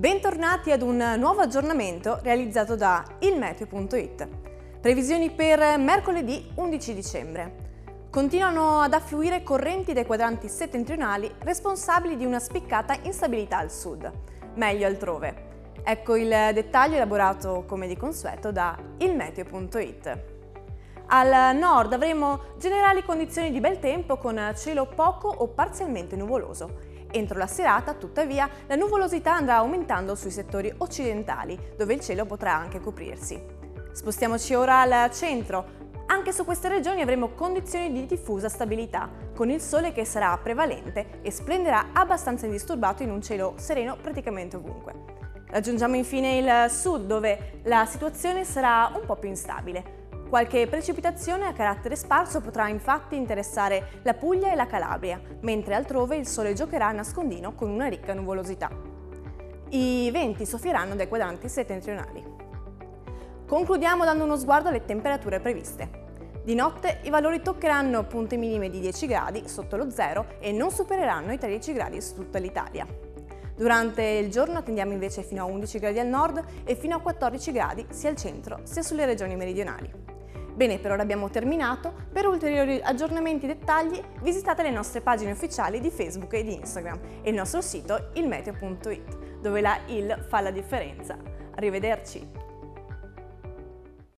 Bentornati ad un nuovo aggiornamento realizzato da ilmeteo.it. Previsioni per mercoledì 11 dicembre. Continuano ad affluire correnti dai quadranti settentrionali responsabili di una spiccata instabilità al sud, meglio altrove. Ecco il dettaglio elaborato come di consueto da ilmeteo.it. Al nord avremo generali condizioni di bel tempo con cielo poco o parzialmente nuvoloso Entro la serata, tuttavia, la nuvolosità andrà aumentando sui settori occidentali, dove il cielo potrà anche coprirsi. Spostiamoci ora al centro. Anche su queste regioni avremo condizioni di diffusa stabilità, con il sole che sarà prevalente e splenderà abbastanza indisturbato in un cielo sereno praticamente ovunque. Raggiungiamo infine il sud, dove la situazione sarà un po' più instabile. Qualche precipitazione a carattere sparso potrà infatti interessare la Puglia e la Calabria, mentre altrove il sole giocherà a nascondino con una ricca nuvolosità. I venti soffieranno dai quadranti settentrionali. Concludiamo dando uno sguardo alle temperature previste. Di notte i valori toccheranno punte minime di 10 gradi sotto lo zero e non supereranno i 13 gradi su tutta l'Italia. Durante il giorno attendiamo invece fino a 11 gradi al nord e fino a 14 gradi sia al centro sia sulle regioni meridionali. Bene, per ora abbiamo terminato. Per ulteriori aggiornamenti e dettagli visitate le nostre pagine ufficiali di Facebook e di Instagram e il nostro sito ilmeteo.it, dove la IL fa la differenza. Arrivederci!